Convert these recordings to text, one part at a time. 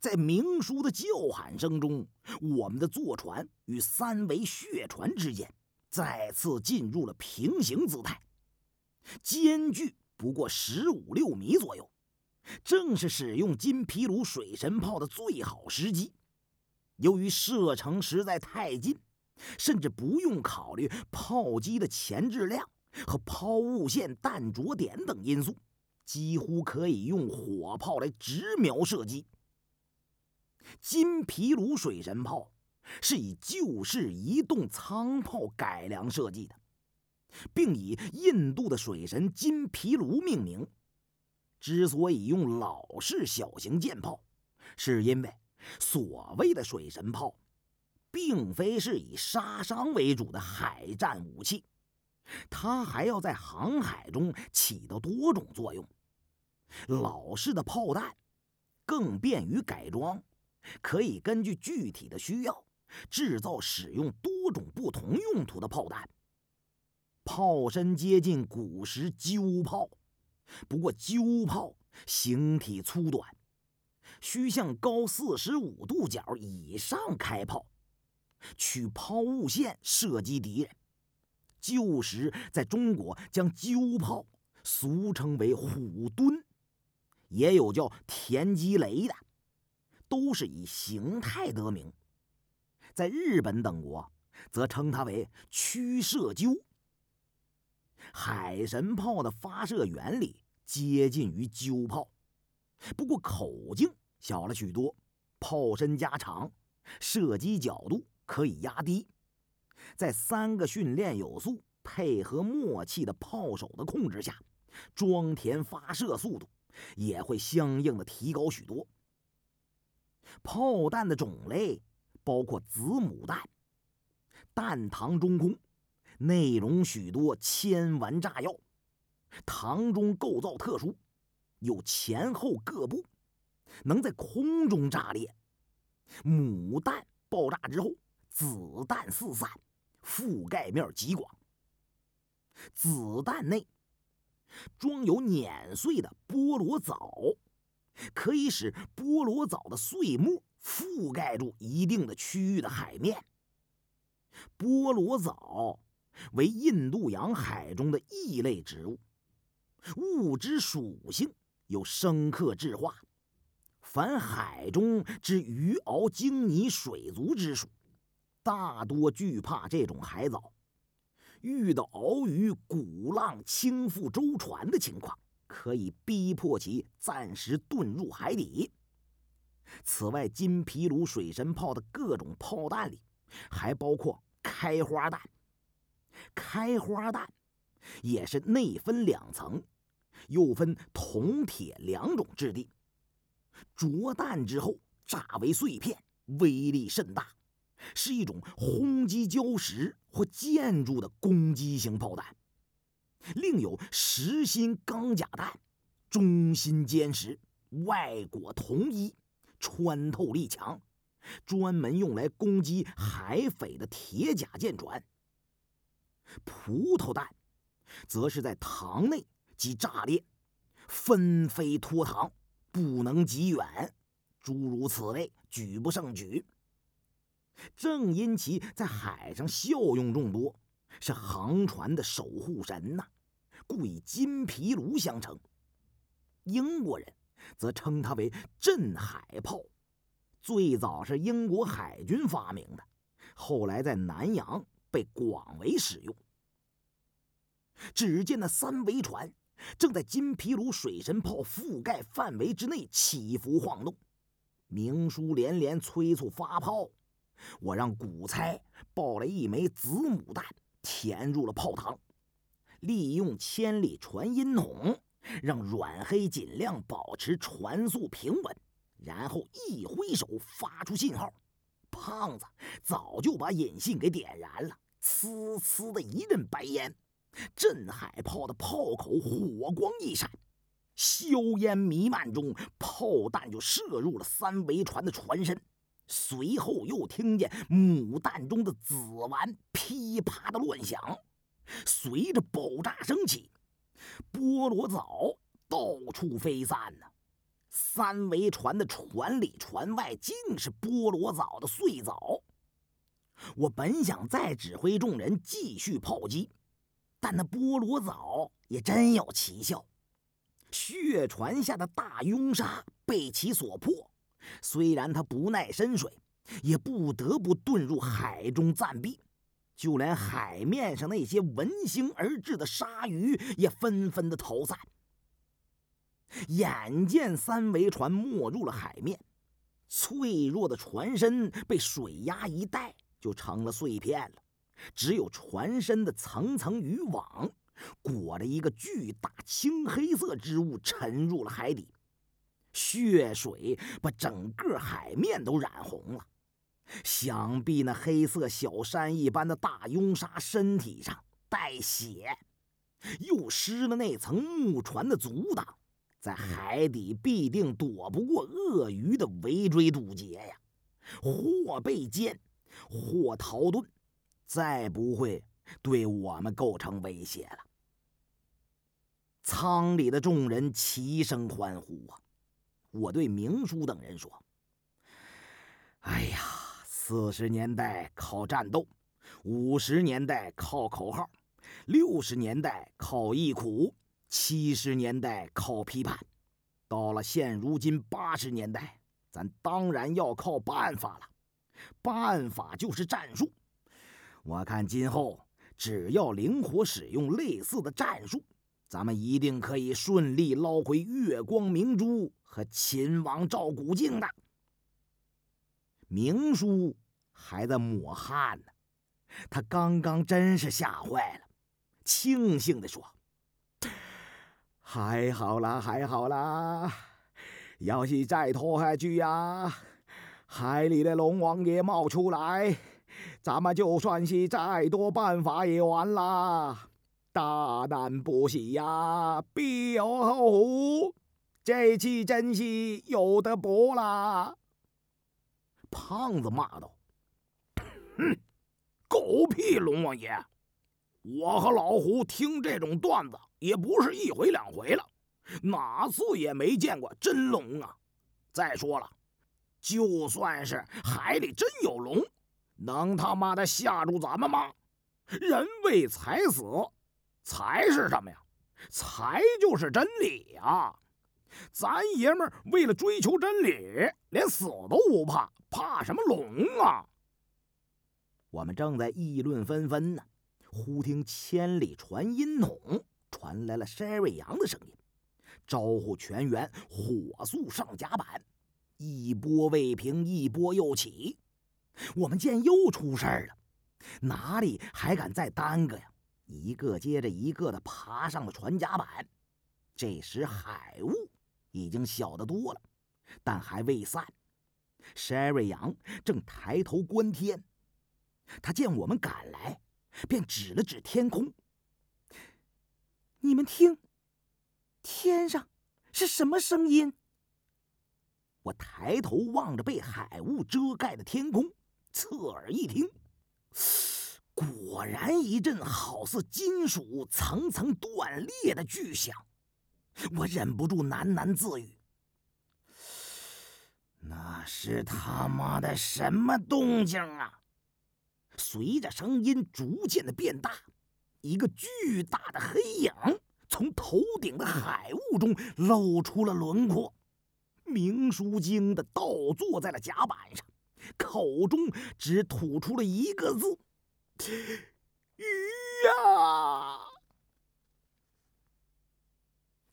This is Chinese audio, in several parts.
在明叔的叫喊声中，我们的坐船与三维血船之间再次进入了平行姿态，间距不过十五六米左右，正是使用金皮鲁水神炮的最好时机。由于射程实在太近，甚至不用考虑炮击的前置量和抛物线弹着点等因素，几乎可以用火炮来直瞄射击。金皮卢水神炮是以旧式移动舱炮改良设计的，并以印度的水神金皮卢命名。之所以用老式小型舰炮，是因为所谓的水神炮，并非是以杀伤为主的海战武器，它还要在航海中起到多种作用。老式的炮弹更便于改装。可以根据具体的需要制造使用多种不同用途的炮弹。炮身接近古时鸠炮，不过鸠炮形体粗短，需向高四十五度角以上开炮，取抛物线射击敌人。旧时在中国将鸠炮俗称为虎墩，也有叫田鸡雷的。都是以形态得名，在日本等国则称它为驱射鸠。海神炮的发射原理接近于鸠炮，不过口径小了许多，炮身加长，射击角度可以压低。在三个训练有素、配合默契的炮手的控制下，装填发射速度也会相应的提高许多。炮弹的种类包括子母弹，弹膛中空，内容许多铅丸炸药，膛中构造特殊，有前后各部，能在空中炸裂。母弹爆炸之后，子弹四散，覆盖面极广。子弹内装有碾碎的菠萝枣。可以使菠萝藻的碎末覆盖住一定的区域的海面。菠萝藻为印度洋海中的异类植物，物之属性有深刻质化。凡海中之鱼螯、鲸泥、水族之属，大多惧怕这种海藻。遇到鳌鱼、鼓浪倾覆舟船的情况。可以逼迫其暂时遁入海底。此外，金皮鲁水神炮的各种炮弹里，还包括开花弹。开花弹也是内分两层，又分铜铁两种质地。着弹之后炸为碎片，威力甚大，是一种轰击礁石或建筑的攻击型炮弹。另有实心钢甲弹，中心坚实，外裹铜衣，穿透力强，专门用来攻击海匪的铁甲舰船。葡萄弹，则是在膛内即炸裂，纷飞脱膛，不能及远。诸如此类，举不胜举。正因其在海上效用众多。是航船的守护神呐，故以金皮卢相称。英国人则称它为镇海炮，最早是英国海军发明的，后来在南洋被广为使用。只见那三桅船正在金皮卢水神炮覆盖范围之内起伏晃动，明叔连连催促发炮。我让古猜抱了一枚子母弹。填入了炮膛，利用千里传音筒，让阮黑尽量保持船速平稳，然后一挥手发出信号。胖子早就把引信给点燃了，呲呲的一阵白烟，镇海炮的炮口火光一闪，硝烟弥漫中，炮弹就射入了三桅船的船身。随后又听见母弹中的子丸噼啪的乱响，随着爆炸声起，菠萝藻到处飞散呢。三桅船的船里船外尽是菠萝藻的碎藻。我本想再指挥众人继续炮击，但那菠萝藻也真有奇效。血船下的大拥沙被其所破，虽然它不耐深水，也不得不遁入海中暂避。就连海面上那些闻腥而至的鲨鱼也纷纷的逃散。眼见三桅船没入了海面，脆弱的船身被水压一带，就成了碎片了。只有船身的层层渔网，裹着一个巨大青黑色之物沉入了海底，血水把整个海面都染红了。想必那黑色小山一般的大拥鲨身体上带血，又湿了那层木船的阻挡，在海底必定躲不过鳄鱼的围追堵截呀！或被歼，或逃遁，再不会对我们构成威胁了。舱里的众人齐声欢呼啊！我对明叔等人说：“哎呀！”四十年代靠战斗，五十年代靠口号，六十年代靠忆苦，七十年代靠批判，到了现如今八十年代，咱当然要靠办法了。办法就是战术。我看今后只要灵活使用类似的战术，咱们一定可以顺利捞回月光明珠和秦王赵古镜的。明叔还在抹汗呢，他刚刚真是吓坏了，庆幸地说：“还好啦，还好啦！要是再拖下去呀，海里的龙王爷冒出来，咱们就算是再多办法也完啦！大难不死呀，必有后福，这次真是有的搏啦！”胖子骂道：“哼，狗屁龙王爷！我和老胡听这种段子也不是一回两回了，哪次也没见过真龙啊！再说了，就算是海里真有龙，能他妈的吓住咱们吗？人为财死，财是什么呀？财就是真理呀！咱爷们为了追求真理，连死都不怕。”怕什么龙啊！我们正在议论纷纷呢，忽听千里传音筒传来了筛瑞阳的声音，招呼全员火速上甲板。一波未平，一波又起。我们见又出事儿了，哪里还敢再耽搁呀？一个接着一个的爬上了船甲板。这时海雾已经小得多了，但还未散。筛瑞阳正抬头观天，他见我们赶来，便指了指天空：“你们听，天上是什么声音？”我抬头望着被海雾遮盖的天空，侧耳一听，嘶果然一阵好似金属层层断裂的巨响，我忍不住喃喃自语。那是他妈的什么动静啊！随着声音逐渐的变大，一个巨大的黑影从头顶的海雾中露出了轮廓。明叔惊的倒坐在了甲板上，口中只吐出了一个字：“鱼呀！”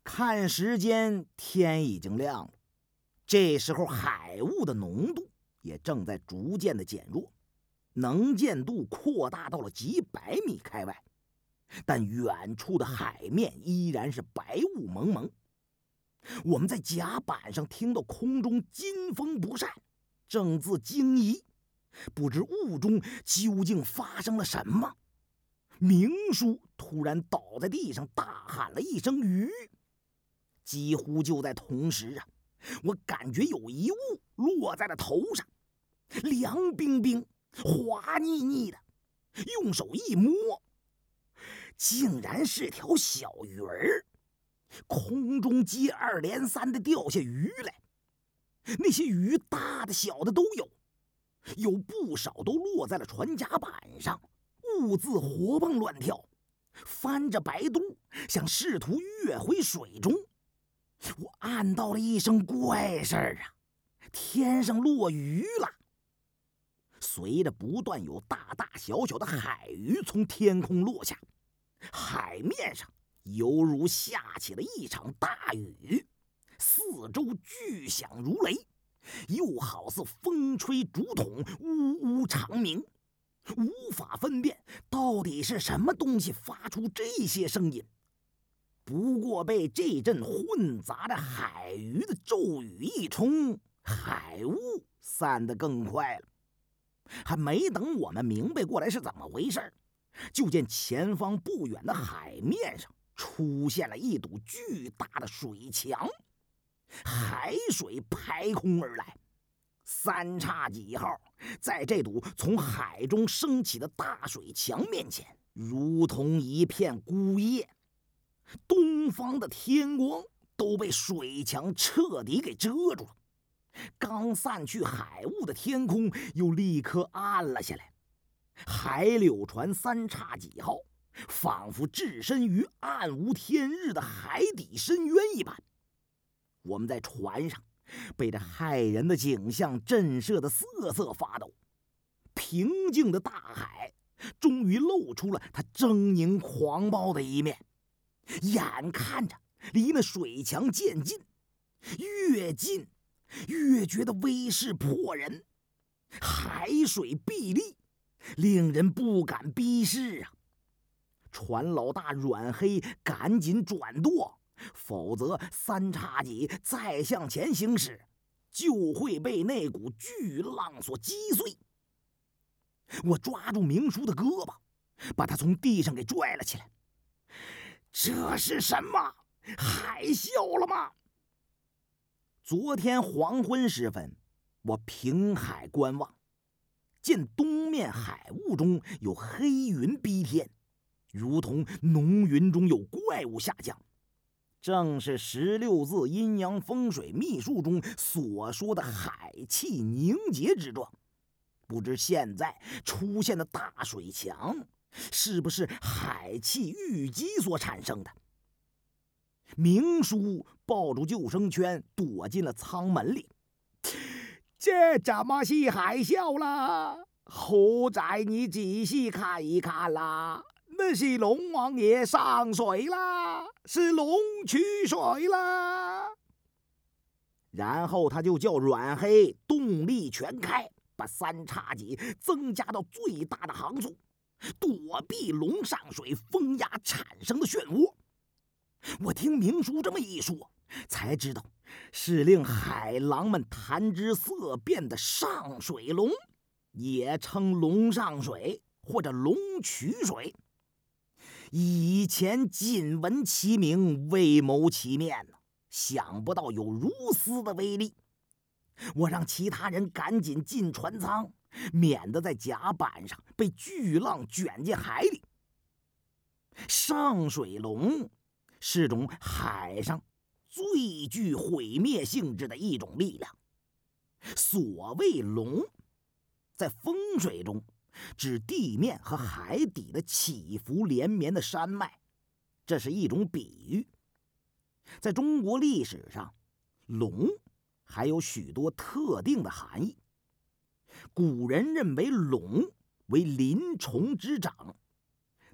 看时间，天已经亮了。这时候，海雾的浓度也正在逐渐的减弱，能见度扩大到了几百米开外，但远处的海面依然是白雾蒙蒙。我们在甲板上听到空中金风不善，正自惊疑，不知雾中究竟发生了什么。明叔突然倒在地上，大喊了一声“鱼”，几乎就在同时啊。我感觉有一物落在了头上，凉冰冰、滑腻腻的，用手一摸，竟然是条小鱼儿。空中接二连三的掉下鱼来，那些鱼大的小的都有，有不少都落在了船甲板上，兀自活蹦乱跳，翻着白肚，想试图跃回水中。我暗道了一声怪事儿啊！天上落鱼了。随着不断有大大小小的海鱼从天空落下，海面上犹如下起了一场大雨，四周巨响如雷，又好似风吹竹筒，呜呜长鸣，无法分辨到底是什么东西发出这些声音。不过被这阵混杂着海鱼的骤雨一冲，海雾散得更快了。还没等我们明白过来是怎么回事就见前方不远的海面上出现了一堵巨大的水墙，海水排空而来。三叉戟号在这堵从海中升起的大水墙面前，如同一片孤叶。东方的天光都被水墙彻底给遮住了，刚散去海雾的天空又立刻暗了下来。海柳船三叉戟号仿佛置身于暗无天日的海底深渊一般。我们在船上被这骇人的景象震慑的瑟瑟发抖。平静的大海终于露出了它狰狞狂暴的一面。眼看着离那水墙渐近，越近越觉得威势迫人，海水碧厉，令人不敢逼视啊！船老大阮黑赶紧转舵，否则三叉戟再向前行驶，就会被那股巨浪所击碎。我抓住明叔的胳膊，把他从地上给拽了起来。这是什么？海啸了吗？昨天黄昏时分，我平海观望，见东面海雾中有黑云逼天，如同浓云中有怪物下降，正是十六字阴阳风水秘术中所说的海气凝结之状。不知现在出现的大水墙。是不是海气淤积所产生的？明叔抱住救生圈，躲进了舱门里。这怎么是海啸了？猴仔，你仔细看一看啦，那是龙王爷上水啦，是龙取水啦。然后他就叫阮黑动力全开，把三叉戟增加到最大的航速。躲避龙上水风压产生的漩涡。我听明叔这么一说，才知道是令海狼们谈之色变的上水龙，也称龙上水或者龙取水。以前仅闻其名，未谋其面呢，想不到有如斯的威力。我让其他人赶紧进船舱。免得在甲板上被巨浪卷进海里。上水龙是种海上最具毁灭性质的一种力量。所谓龙，在风水中指地面和海底的起伏连绵的山脉，这是一种比喻。在中国历史上，龙还有许多特定的含义。古人认为龙为鳞虫之长，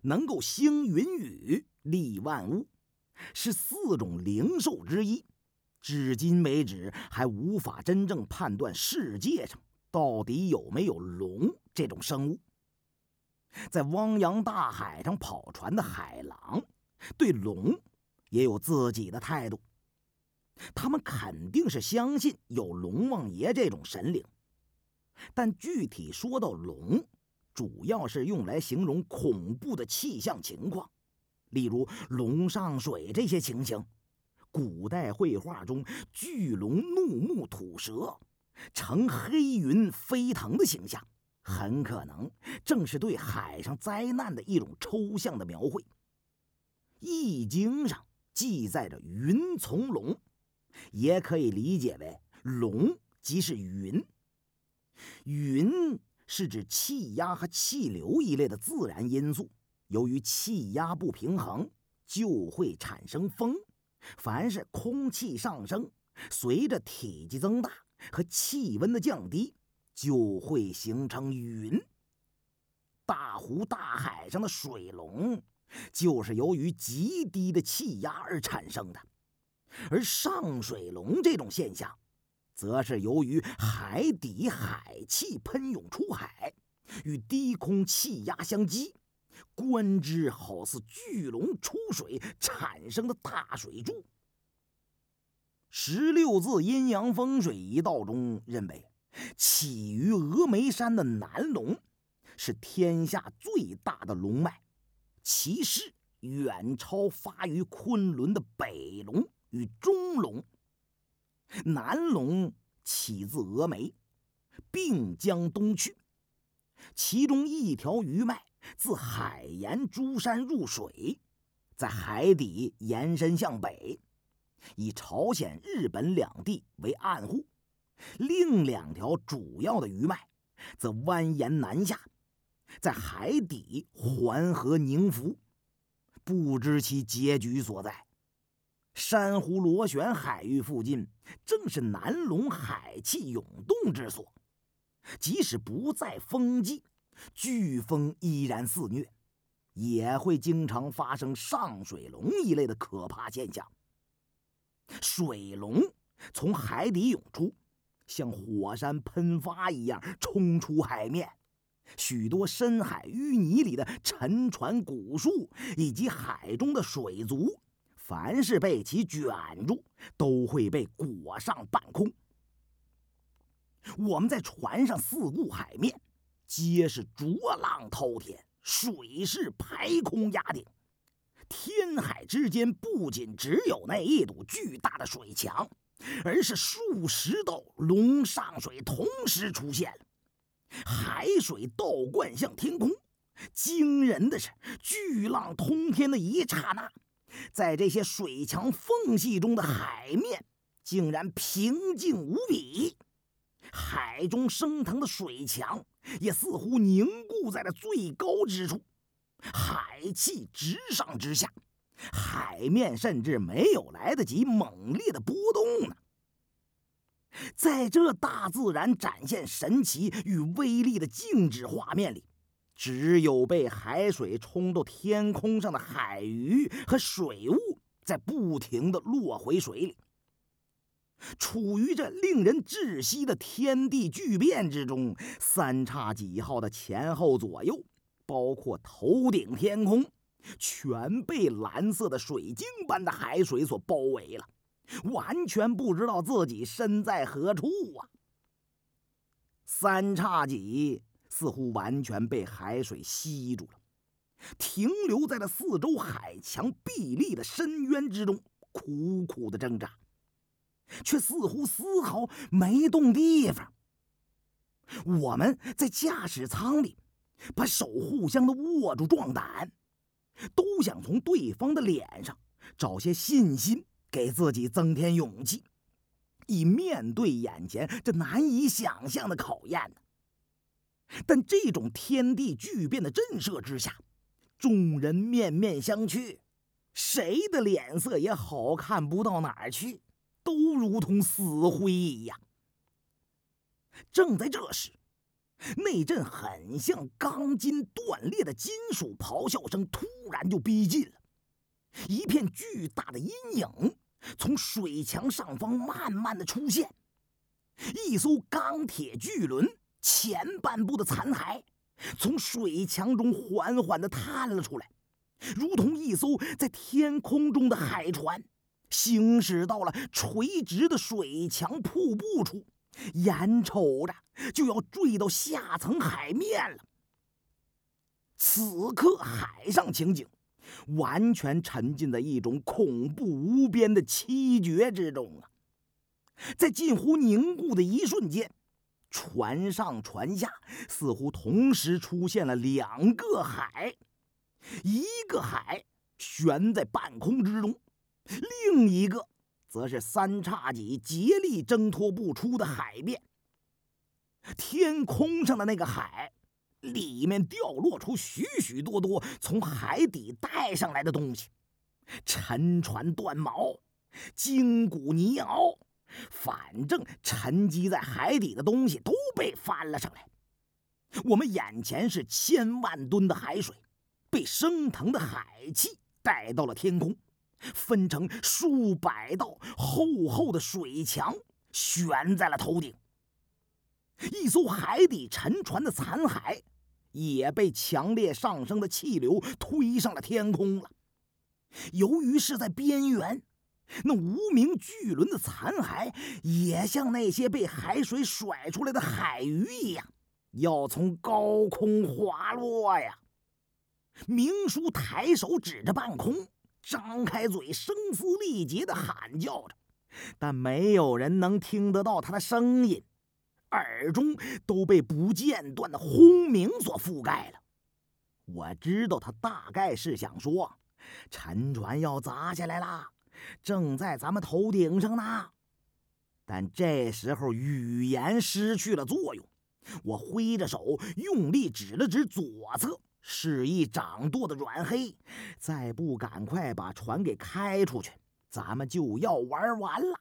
能够兴云雨、利万物，是四种灵兽之一。至今为止，还无法真正判断世界上到底有没有龙这种生物。在汪洋大海上跑船的海狼，对龙也有自己的态度。他们肯定是相信有龙王爷这种神灵。但具体说到龙，主要是用来形容恐怖的气象情况，例如龙上水这些情形。古代绘画中，巨龙怒目吐舌，乘黑云飞腾的形象，很可能正是对海上灾难的一种抽象的描绘。《易经》上记载着云从龙，也可以理解为龙即是云。云是指气压和气流一类的自然因素，由于气压不平衡，就会产生风。凡是空气上升，随着体积增大和气温的降低，就会形成云。大湖大海上的水龙，就是由于极低的气压而产生的；而上水龙这种现象，则是由于海底海气喷涌出海，与低空气压相击。观之好似巨龙出水产生的大水柱。十六字阴阳风水一道中认为，起于峨眉山的南龙是天下最大的龙脉，其势远超发于昆仑的北龙与中龙。南龙起自峨眉，并江东去，其中一条余脉。自海沿珠山入水，在海底延伸向北，以朝鲜、日本两地为岸户；另两条主要的余脉则蜿蜒南下，在海底环河凝浮，不知其结局所在。珊瑚螺旋海域附近，正是南龙海气涌动之所，即使不在风季。飓风依然肆虐，也会经常发生上水龙一类的可怕现象。水龙从海底涌出，像火山喷发一样冲出海面，许多深海淤泥里的沉船、古树以及海中的水族，凡是被其卷住，都会被裹上半空。我们在船上四顾海面。皆是浊浪滔天，水势排空压顶。天海之间不仅只有那一堵巨大的水墙，而是数十道龙上水同时出现了。海水倒灌向天空，惊人的是，巨浪通天的一刹那，在这些水墙缝隙中的海面竟然平静无比。海中升腾的水墙也似乎凝固在了最高之处，海气直上直下，海面甚至没有来得及猛烈的波动呢。在这大自然展现神奇与威力的静止画面里，只有被海水冲到天空上的海鱼和水雾在不停地落回水里。处于这令人窒息的天地巨变之中，三叉戟号的前后左右，包括头顶天空，全被蓝色的水晶般的海水所包围了，完全不知道自己身在何处啊！三叉戟似乎完全被海水吸住了，停留在了四周海墙壁立的深渊之中，苦苦的挣扎。却似乎丝毫没动地方。我们在驾驶舱里，把手互相的握住壮胆，都想从对方的脸上找些信心，给自己增添勇气，以面对眼前这难以想象的考验呢。但这种天地巨变的震慑之下，众人面面相觑，谁的脸色也好看不到哪儿去。都如同死灰一样。正在这时，那阵很像钢筋断裂的金属咆哮声突然就逼近了。一片巨大的阴影从水墙上方慢慢的出现，一艘钢铁巨轮前半部的残骸从水墙中缓缓的探了出来，如同一艘在天空中的海船。行驶到了垂直的水墙瀑布处，眼瞅着就要坠到下层海面了。此刻海上情景完全沉浸在一种恐怖无边的凄绝之中啊！在近乎凝固的一瞬间，船上船下似乎同时出现了两个海，一个海悬在半空之中。另一个则是三叉戟竭力挣脱不出的海面。天空上的那个海，里面掉落出许许多多从海底带上来的东西：沉船断锚、筋骨泥鳌，反正沉积在海底的东西都被翻了上来。我们眼前是千万吨的海水，被升腾的海气带到了天空，分成数百道厚厚的水墙，悬在了头顶。一艘海底沉船的残骸，也被强烈上升的气流推上了天空了。由于是在边缘，那无名巨轮的残骸也像那些被海水甩出来的海鱼一样，要从高空滑落呀。明叔抬手指着半空，张开嘴，声嘶力竭的喊叫着，但没有人能听得到他的声音。耳中都被不间断的轰鸣所覆盖了。我知道他大概是想说，沉船要砸下来了，正在咱们头顶上呢。但这时候语言失去了作用，我挥着手用力指了指左侧，示意掌舵的阮黑，再不赶快把船给开出去，咱们就要玩完了。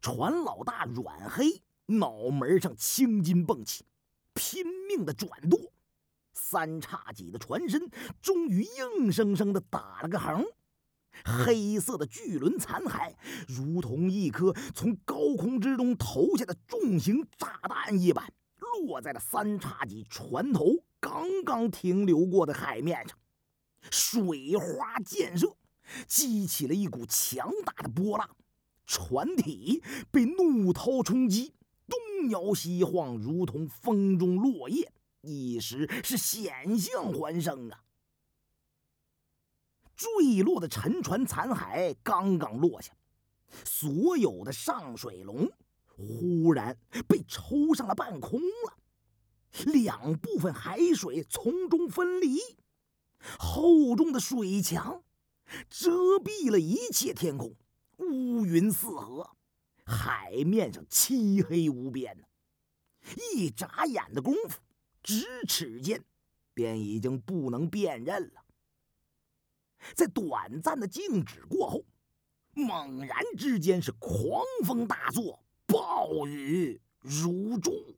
船老大阮黑脑门上青筋蹦起，拼命的转舵，三叉戟的船身终于硬生生的打了个横。黑色的巨轮残骸如同一颗从高空之中投下的重型炸弹一般，落在了三叉戟船头刚刚停留过的海面上，水花溅射，激起了一股强大的波浪。船体被怒涛冲击，东摇西晃，如同风中落叶，一时是险象环生啊！坠落的沉船残骸刚刚落下，所有的上水龙忽然被抽上了半空了，两部分海水从中分离，厚重的水墙遮蔽了一切天空。乌云四合，海面上漆黑无边呢。一眨眼的功夫，咫尺间，便已经不能辨认了。在短暂的静止过后，猛然之间是狂风大作，暴雨如注。